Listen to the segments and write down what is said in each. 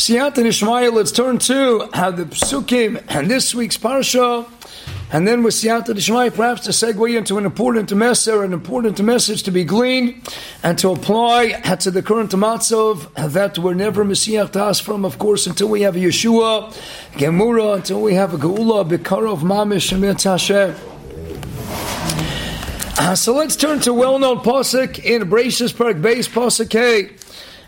Siyat and Ishmael, let's turn to how the Psukim and this week's Parsha, and then with Siyat and Ishmael, perhaps to segue into an important message, an important message to be gleaned and to apply to the current Matzav that we're never Messiah to us from, of course, until we have a Yeshua, Gemura, until we have a Geula, Bekarov, Mamish, and Hashem. Uh, so let's turn to well-known pasuk in Bereshis Parak Beis Pasuk.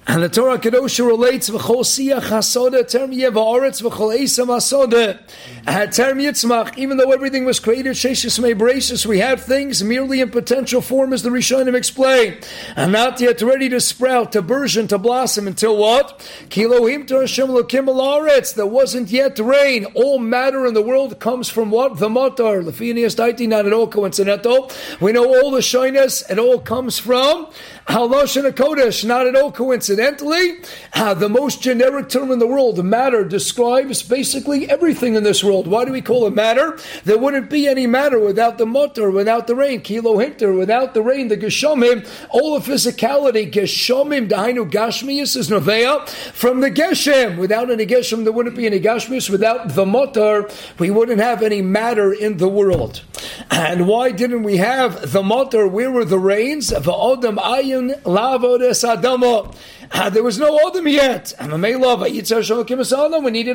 And the Torah Kedosha relates v'chol siyach hasoda term yevaretz v'chol esam hasoda uh, term yitzmach. Even though everything was created sheishis me'bracious, we have things merely in potential form, as the Rishonim explain, and not yet ready to sprout, to burgeon, to blossom until what? Kilohim to Hashem lokim alaretz. There wasn't yet rain. All matter in the world comes from what? The motor. Lefinias daiti. Not at all coincidental. We know all the shyness. It all comes from Halosh and a Kodesh. Not at all coincidentally, uh, the most generic term in the world, matter, describes basically everything in this world. Why do we call it matter? There wouldn't be any matter without the mutter, without the rain, kilo hector, without the rain, the geshomim, all of physicality, geshomim, dahainu gashmius is novea, from the geshem. Without any geshem, there wouldn't be any gashmius. Without the mutter, we wouldn't have any matter in the world. And why didn't we have the mutter? Where were the rains? The odam ayin Italian Lavores Adamo. There was no Adam yet. We needed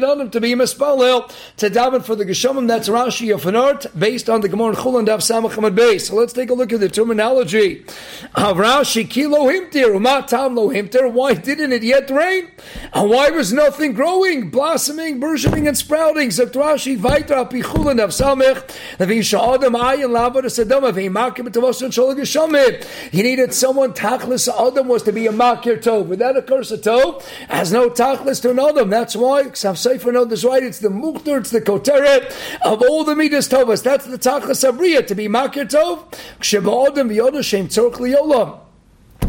Adam to be Mispalel to daven for the Geshomim. That's Rashi of Anart, based on the Gemara Chul and Dav Samachamad base. So let's take a look at the terminology of Rashi. Kilo himtir, umatam lo himtir. Why didn't it yet rain? And why was nothing growing, blossoming, burgeoning, and sprouting? Zakt Rashi, Vaitra, Pichul and Dav Samach, Levisha Adam, Ayin, Lavar, Sadama, Veimakim, Tavos, and Shol Geshomim. He needed someone, Tachlis Adam was to be a Makir Tov that occurs a toe has no tachlis to another. That's why Ksav Sefer knows this right. It's the muhtar, it's the koteret of all the midas tovas. That's the tachlis abriya to be makir tov. Ksheba adam v'yodah shem tzorch liyolam.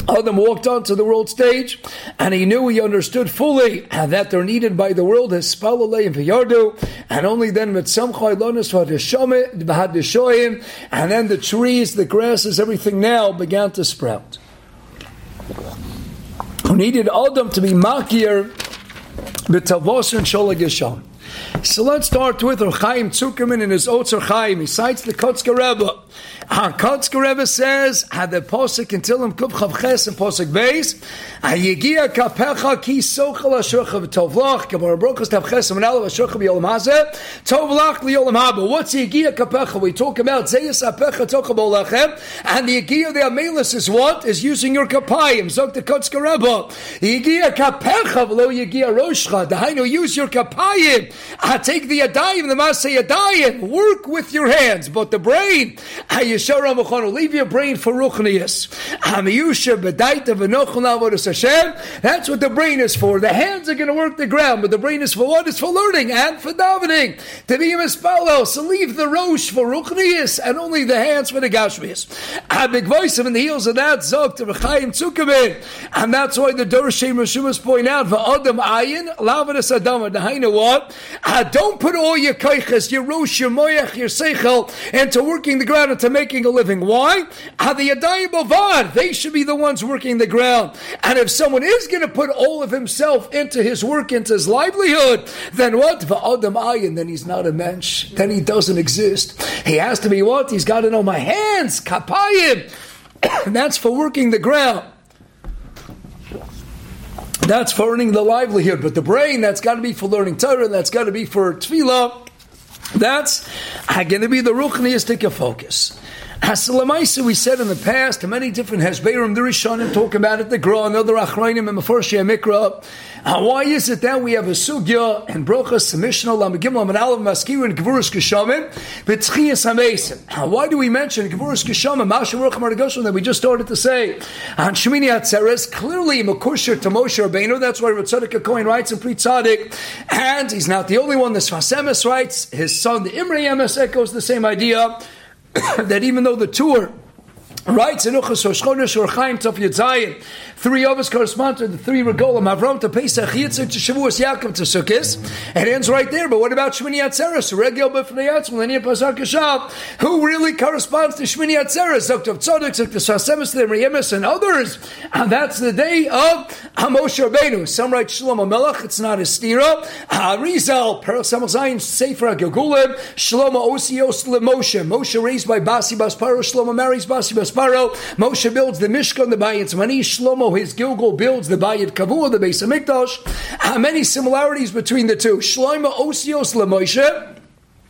Adam walked onto the world stage, and he knew he understood fully uh, that they're needed by the world as spalalei and v'yardu, and only then with mitzamcha ilonis v'had and then the trees, the grasses, everything now began to sprout who needed Adam to be makir b'tavos and sholagisham. So let's start with Chaim Zuckerman in his Otzer Chaim. He cites the Kotzker Rebbe. Kotzker Rebbe says, had the posik until him kuf chavches and posik beis, hayegia kapecha ki sochel ashurcha v'tovlach, gemara brokas tavches and alav ashurcha b'yolam hazeh, tovlach liyolam haba. What's yegia kapecha? We talk about zeyas apecha tocha bolachem, and the yegia the amelis is what? Is using your kapayim. Zog the Kotzker Rebbe. Yegia kapecha v'lo yegia roshcha. Dahainu, use your kapayim. I take the adayim, the masay adayim. Work with your hands, but the brain, leave your brain for ruchnias. That's what the brain is for. The hands are going to work the ground, but the brain is for what? It's for learning and for davening. To be a so leave the rosh for ruchnias and only the hands for the gashmias. A big voice in the heels of that zog to Rechaim Tzukamin, and that's why the Dorshim Rishumas point out for Adam Ayin, Lavadas Adama. Dahaina what? Don't put all your kaiches, your rosh, your moyach, your seichel into working the ground into making a living. Why? The yadayim bovad. They should be the ones working the ground. And if someone is going to put all of himself into his work, into his livelihood, then what? For adam ayin, then he's not a mensch. Then he doesn't exist. He has to be what? He's got to know my hands, kapayim. And that's for working the ground. That's for earning the livelihood. But the brain, that's got to be for learning Torah, that's got to be for tefillah. That's going to be the ruchniistic focus. Hasalamaisa, we said in the past, many different Hezberim, the Rishonim talk about it, the Gra, and other and Meforshei Mikra. Uh, why is it that we have a Sugya and Brochas, Mishnah, Lamagim, Lamanalam, Maskir, and Gevurus Geshamim, B'tchias HaMesim? Uh, why do we mention Gevurus Geshamim, Masha Ruch Maragoshan, that we just started to say? On Shemini Atzeres, clearly Makushir to Moshe Rabbeinu, that's why Ritzadik Cohen writes in Pri Tzadik, and he's not the only one, the Sfas Emes writes, his son, the Imre Emes, echoes the same idea. that even though the tour writes in Uchas Rosh Chodesh or Chaim Tov Yitzayin Three of us correspond to the three regolim, Avram to Pesach, Yitzhak to Shavuos, Yaakov to Sukkot. It ends right there, but what about Shmini Atzeres, Regel B'fnei Yatzim, Linear Pasar Kashav? Who really corresponds to Shmini Atzeres? Dr. Tzodek, Dr. Sasemis, the Reyemis, and others. And that's the day of Moshe Rabbeinu. Some write Shlomo Melech, it's not a stira. Rizal, Parasam Zayin, Sefer Gilgulim, Shlomo Osios Moshe. Moshe raised by Basi Basparo, Shlomo marries Basi Basparo. Moshe builds the Mishkan, the Bayit Zmani, Shlomo, his Gilgal builds the Bayit Kavua, the Beis Hamikdash. How many similarities between the two? Shlomo Osios Moshe.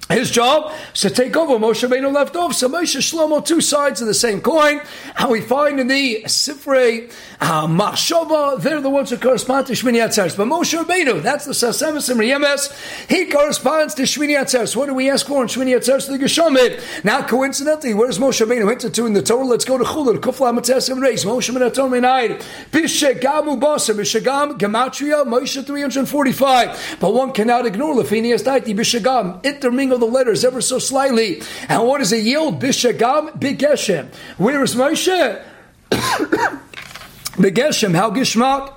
His job is to take over. Moshe Rabbeinu left off. So Moshe Shlomo, two sides of the same coin. How we find in the Sifrei uh, Machshava, they're the ones who correspond to Shmini Atzeres. But Moshe Rabbeinu, that's the Sasemis and Yemes, he corresponds to Shmini Atzeres. What do we ask for in Shmini Atzeres? The Geshomim. Now, coincidentally, where's Moshe Rabbeinu hinted to in the Torah? Let's go to Chulul, Kufla and Reis. Moshe Rabbeinu told me nine. Bishagamu Basa, Bishagam, Gematria, Moshe 345. But one cannot ignore Lefinias Daiti, Bishagam, intermingle the letters ever so slightly. And what does it yield? Bishagam Bigeshem. Where is Moshe? Bigeshem, how Gishmak?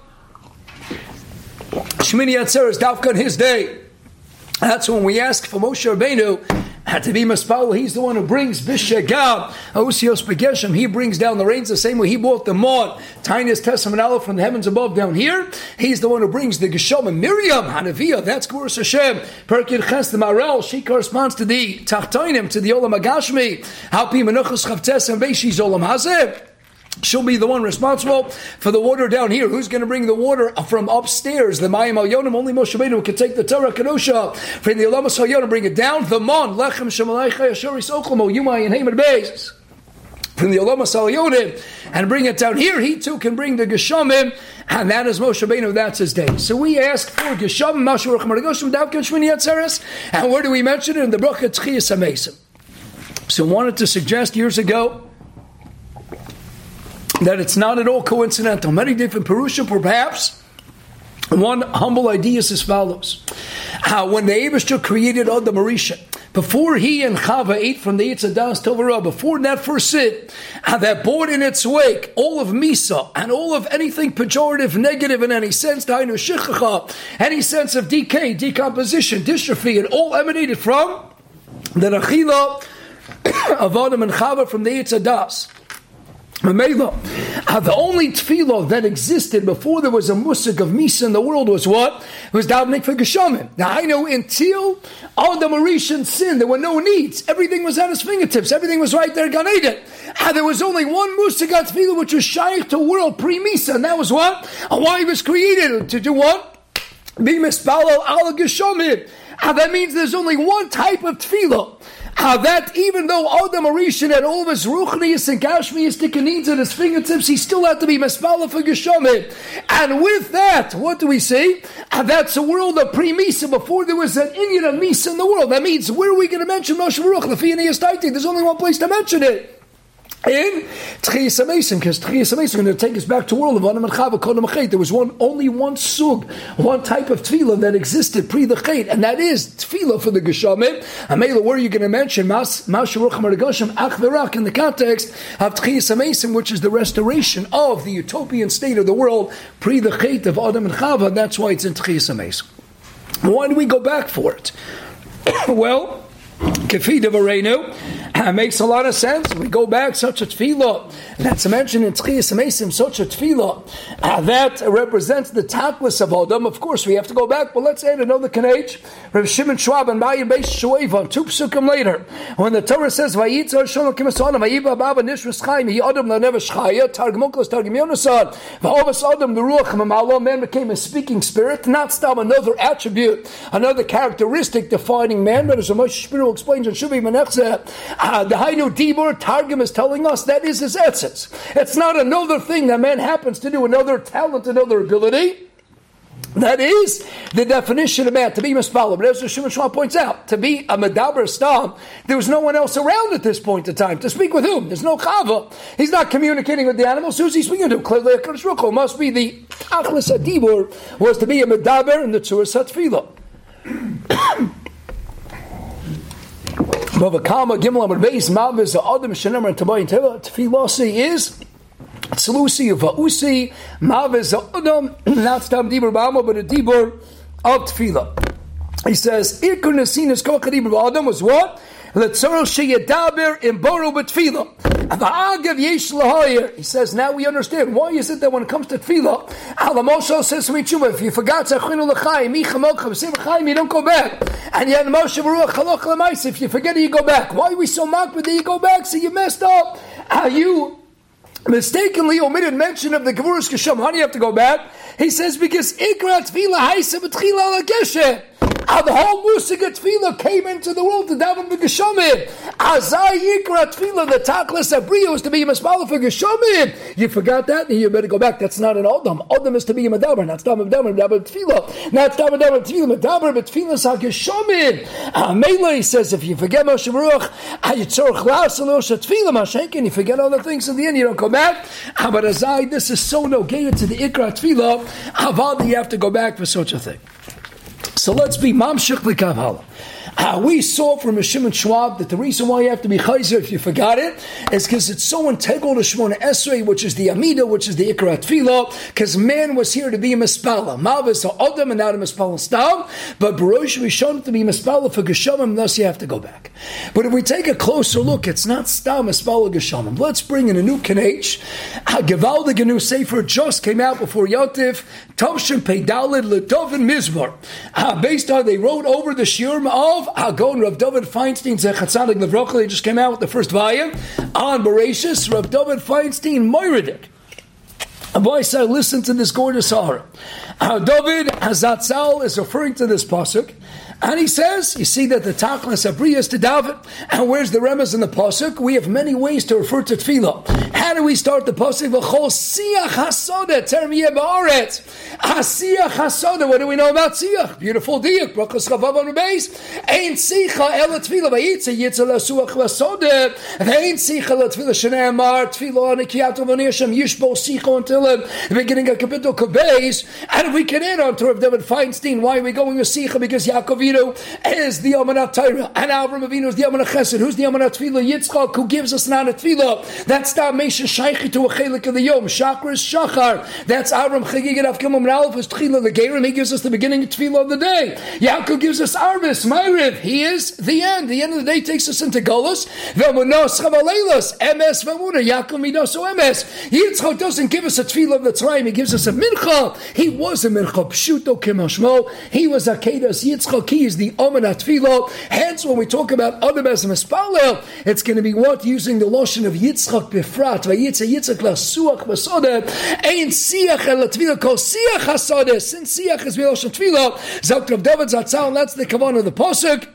Shmini Atzeres, Dafka his day. That's when we ask for Moshe Rabbeinu to be Maspal, he's the one who brings Bishagam, Osios Begeshem, he brings down the rains the same way he brought the Maud, Tiniest Testament from the heavens above down here. He's the one who brings the Geshom and Miriam, Hanaviyah, that's Gurus Hashem. Perkid Ches, the Marel, she corresponds to the Tachtoinim, to the Olam Agashmi, Halpi Menuchas Chavtes and Beishi's Olam Hazeh. She'll be the one responsible for the water down here. Who's going to bring the water from upstairs? The Mayim Yonim. Only Moshe Rabbeinu can take the Torah Kadosha from the Olamas Yonim, bring it down. The Mon Lechem Shemalaycha Yashoris Oklamo Yumai and Haman Beis from the Olamas Al Yonim and bring it down here. He too can bring the Geshamim, and that is Moshe Rabbeinu. That's his day. So we ask for Geshamim Mashur Chmargoshim Davkan Shmini Yatzeres, and where do we mention it in the Bracha Tchias Amesim? So wanted to suggest years ago that it's not at all coincidental. Many different Perushim, perhaps. One humble idea is as follows. How when the Abishter created Adam Marisha, before he and Chava ate from the Yitzhadas Tovara, before that first sit, and that brought in its wake all of Misa and all of anything pejorative, negative in any sense, any sense of decay, decomposition, dystrophy, it all emanated from the Achila of Adam and Chava from the Yitzhadas. The only tefillah that existed before there was a musik of misa in the world was what? It was davening for geshamim. Now I know until Adam Arishan sin, there were no needs. Everything was at his fingertips. Everything was right there, Gan Eden. Uh, there was only one musik of tefillah which was shaykh to world pre-misa, and that was what? And why he was created to do what? Be mispalal al geshamim. That means there's only one type of tefillah that even though Adam Arishan had all of his ruchnius and gashmius needs at his fingertips, he still had to be mespala for Geshomim. And with that, what do we see? That's a world of pre-Misa, before there was an Indian of Misa in the world. That means, where are we going to mention Moshe Baruch? There's only one place to mention it in Tchias Mason, because Tchias Mason is going to take us back to the world of Adam and Chava Kodem There was one, only one sug, one type of tefillah that existed pre the Chet, and that is tefillah for the Geshamim. Amela, where are you going to mention Mas Masharuch Maragashim Ach in the context of Tchias Mason, which is the restoration of the utopian state of the world pre the Chet of Adam and Chava? That's why it's in Tchias Mason. Why do we go back for it? well, Kefi Devarenu, it makes a lot of sense. We go back such a tefillah that's mentioned in Tchias Mesim, such a tefillah uh, that represents the takless of Adam. Of course, we have to go back, but let's add another kanech. Rav Shimon Schwab and Bayim Beis Shueva, two psukim later, when the Torah says Vayitzar Shalom Kimasana Vayiba Baba Nishras Chaim He Adam Never Shchaya Targum Uklas Targum Yonasan Va'ovas Adam the Ruach Mamalo man became a speaking spirit, not stop another attribute, another characteristic defining man. But as a Moshe Shpiro explains in Shuvi Menechzeh, uh, Ah, the Hainu Dibur Targum is telling us that is his essence. It's not another thing that man happens to do, another talent, another ability. That is the definition of man, to be misfollowed. But as Shimon Shmuel points out, to be a medaber stam, there was no one else around at this point in time. To speak with whom? There's no chava. He's not communicating with the animals. Who's he speaking to? Clearly, a must be the achlis adibur was to be a medaber in the tzur satfila. Bava Kama Gimel Amar Beis Malvis Adam Shenemar Tabayin Tefilasi is Salusi Va'usi, Maviz Adam, not Stam Dibur Ba'amo, but a Dibur of Tefillah. He says, Ikr Nasinas Kol Kadibur Adam was what? He says, now we understand. Why is it that when it comes to tefillah, Halamosha says to me, if you forgot Zachinu l'chayim, Micha Mokha, V'sim l'chayim, you don't go back. And yet Moshe Chaloch l'mais, if you forget it, you go back. Why are we so mocked that you go back? So you messed up. How you mistakenly omitted mention of the Gevurus Kisham. How do you have to go back? He says, because Ikra Tefillah Haisa B'tchila L'Geshe. How the whole Musiga Tefillah came into the world to daven for Geshomim. Azai Yikra Tefillah, the Taklas Abriya was to be a Maspala for Geshomim. You forgot that? You better go back. That's not an Odom. Odom is to be a Medaber, not Stam Medaber, Medaber Tefillah. Not Stam Medaber Tefillah, Medaber, but Tefillah is HaGeshomim. Mele says, if you forget Moshe Baruch, Ayitzorch Las Elosha Tefillah, Mashenkin, you forget all the things in the end, you don't go back. But Azai, this is so no gay to the Ikra Tefillah, Avad, you have to go back for such a thing. So let's be mamshich l'kav uh, we saw from a Shimon Schwab that the reason why you have to be chayzer if you forgot it is because it's so integral to Shemona Esrei, which is the Amida, which is the Ikra Tefillah, because man was here to be a Mispala. Mavis Adam and not a Mispala Stam, but Barosh it to be Mispala for Geshamim, thus you have to go back. But if we take a closer look, it's not Stam Mispala Geshamim. Let's bring in a new Kanech. Gevaldig, the new Sefer just came out before Yotiv, Tavshin Peidalid Ledovin Mizmor. Uh, based on, they wrote over the Shirm of Hagon Rav David Feinstein Zechatzadik. They just came out with the first volume on Bereshis. Rav David Feinstein Moiridik. Boy said, listen to this gorgeous Sahara. How David Hazatzal is referring to this pasuk. And he says, you see that the Tachlis Abriya is to David. And where's the Remez in the Pasuk? We have many ways to refer to Tefillah. How do we start the Pasuk? V'chol HaSoda, HaSoda, what do we know about Siyach? Beautiful Diyuk, Brachos Chavav on the. Ein Sicha El Tefillah, V'yitza Yitza L'Suach L'Soda, V'ein Sicha L'Tefillah Shnei Amar, Tefillah Anikiyato V'niyashem Yishbo Sicha until the beginning of Kapitel Kabeis. And we can add on to Rav David Feinstein, why are we going with Sicha? Because Yaakov Avinu is the Amanat Torah, and Avram Avinu is the Amanat Chesed. Who's the Amanat Tefillah? Yitzchak, who gives us an Tefillah. That's the Mesha Shaychi to a Chelik of the Yom. Shakra is Shachar. That's Avram Chagigit Av Kilmum Ralph is the Gerim. He gives us the beginning of Tefillah of the day. Yaakov gives us Arvis, Myriv. He is the end. The end of the day takes us into Golos. Vemunos Chavalelos. MS Vamuna. Yaakov Midoso MS. Yitzchak doesn't give us a Tefillah of the time. He gives us a Mincha. He was a Mincha. Pshuto Kimoshmo. He was a Kedas Yitzchak. He is the Omanat Tefillah. Hence, when we talk about Adam as it's going to be what? Using the lotion of Yitzchak Befrat, Vayitza Yitzchak La Suach Masode, Ein Siach El Tefillah, Kol Siach Hasode, since Siach is Milosh Tefillah, Zok Rav David Zatzal, that's the Kavan of the Posuk,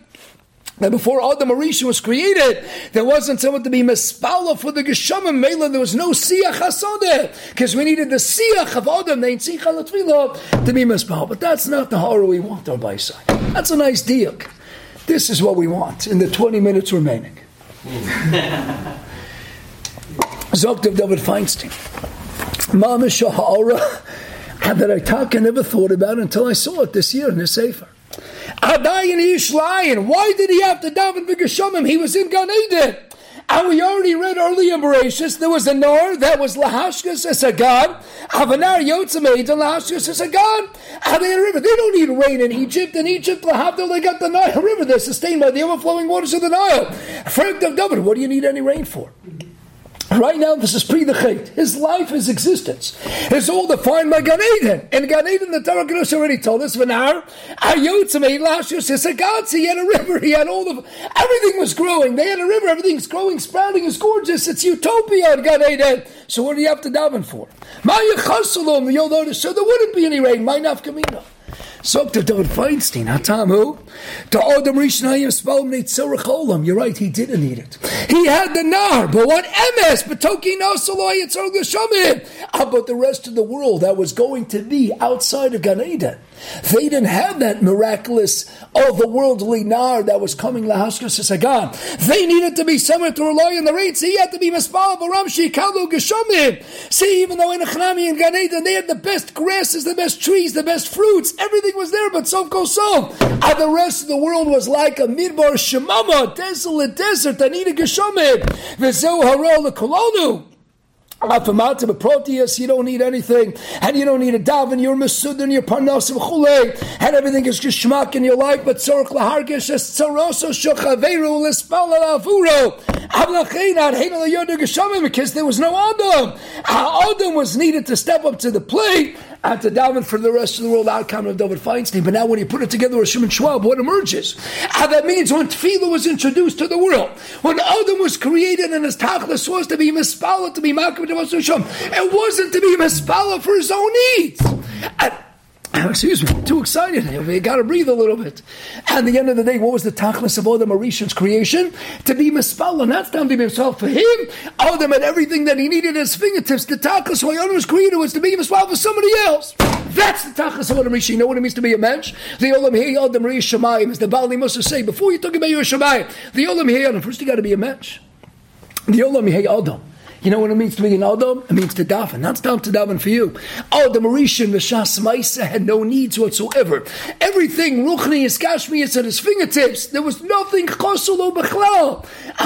that before Adam Arisha was created, there wasn't someone to be mispala for the Geshamim Mela. There was no Siach Hasodeh because we needed the Siach of Adam, the Siach to be mispala. But that's not the horror we want on by side. That's a nice deal. This is what we want in the 20 minutes remaining. Zoktav David Feinstein. Mama Shahara that I never thought about until I saw it this year in the Sefer. Adayin Yishlayin. Why did he have to daven b'geshamim? He was in Gan Eden. And we already read earlier in Bereshis, there was a Nor that was Lahashkas as a god. Avanar Yotzameid and Lahashkas as a god. And they river. They don't need rain in Egypt. In Egypt, Lahavdil, they got the Nile River. They're sustained by the overflowing waters of the Nile. Frank of David, what do you need any rain for? Right now, this is pre the chait. His life, his existence, is all defined by Gan Eden. And Gan Eden, the Torah Kadosh already told us, V'nar, Ayotzamei Lashus Hisagatz, he had a river, he had all the, everything was growing. They had a river, everything's growing, sprouting, it's gorgeous, it's utopia in Gan Eden. So what do you have to daven for? Ma'yachasulum, you'll notice, so there wouldn't be any rain, Ma'naf Kamina. So to David Feinstein, Hatamu, to Adam Rishnayim Tzorach Olam. You're right, he didn't need it. He had the Nar, but what MS, but Toki no Saloy Yitzhak ah, the rest of the world that was going to be outside of Gan Eden. They didn't have that miraculous, otherworldly nar that was coming lahashkas sagan. They needed to be someone to rely on the rain. So he had to be mispal baram shikalu geshamim. See, even though in Achnami and Gan Eden they had the best grasses, the best trees, the best fruits, everything was there, but so go so. And the rest of the world was like a midbar shemama, desolate desert needed geshamim. V'zeu harol kolonu. Afamata Proteus, you don't need anything, and you don't need a daven, you're Masud and you're Parnas and everything is just schmuck in your life, but Tzorch Lahargish is Tzoroso Shochaveru Lispala Avuro. Because there was no Adam. Adam was needed to step up to the plate and to daven for the rest of the world outcome of David Feinstein. But now when you put it together with Shimon Schwab, what emerges? How that means when Tefillah was introduced to the world, when Adam was created and his tachlis was to be mispala, to be makam, it wasn't to be mispala for his own needs. And excuse me, too excited. You got to breathe a little bit. At the end of the day, what was the tachlis of Adam Arishan's creation? To be mispala, not to be himself for him. Adam had everything that he needed at his fingertips. The tachlis why Adam was created was to be mispala for somebody else. That's the tachlis of Adam Arishan. You know what it means to be a mensch? The Olam Hey Adam Shemayim, as the Bali must say. Before you talk about your Shemayim, the Olam Hey Adam, first you got to be a mensch. The Olam Hey Adam. You know what it means to be an Adam? It means to daven. Not stop to daven for you. Adam Marishan V'shas Maisa had no needs whatsoever. Everything Ruchni is at his fingertips. There was nothing Chosolo Bechlal.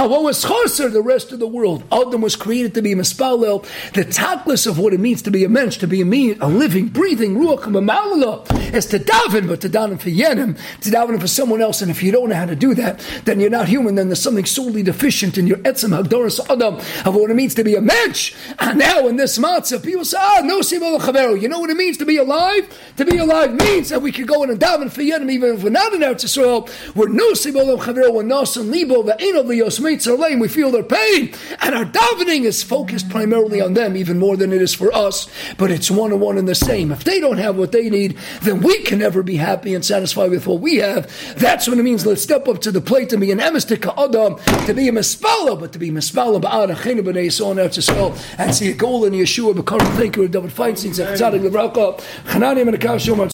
What was Choser? The rest of the world. Adam was created to be Mispalel. The tachlis of what it means to be a mensch, to be a, mean, a living, breathing Ruach Mamalala is to daven, but to daven for Yenim, to daven for someone else. And if you don't know how to do that, then you're not human. Then there's something solely deficient in your Etzem Hagdoris Adam of what it means to be a mensch. And now in this matzav, people say, ah, no sibol chavero. You know what it means to be alive? To be alive means that we can go in and daven for Yedim, even if we're not in Eretz Yisrael. We're no sibol chavero, we're nosan libo, ve'enov liyos mitzarleim. We feel their pain. And our davening is focused primarily on them, even more than it is for us. But it's one and one and the same. If they don't have what they need, then we can never be happy and satisfied with what we have. That's what it means. Let's step up to the plate to be an emistika adam, to be a mispala, but to be mispala ba'ad so on Eretz Yisrael and see a goal in Yeshua. B'kar thank you, David Feinstein, Menakav Shomar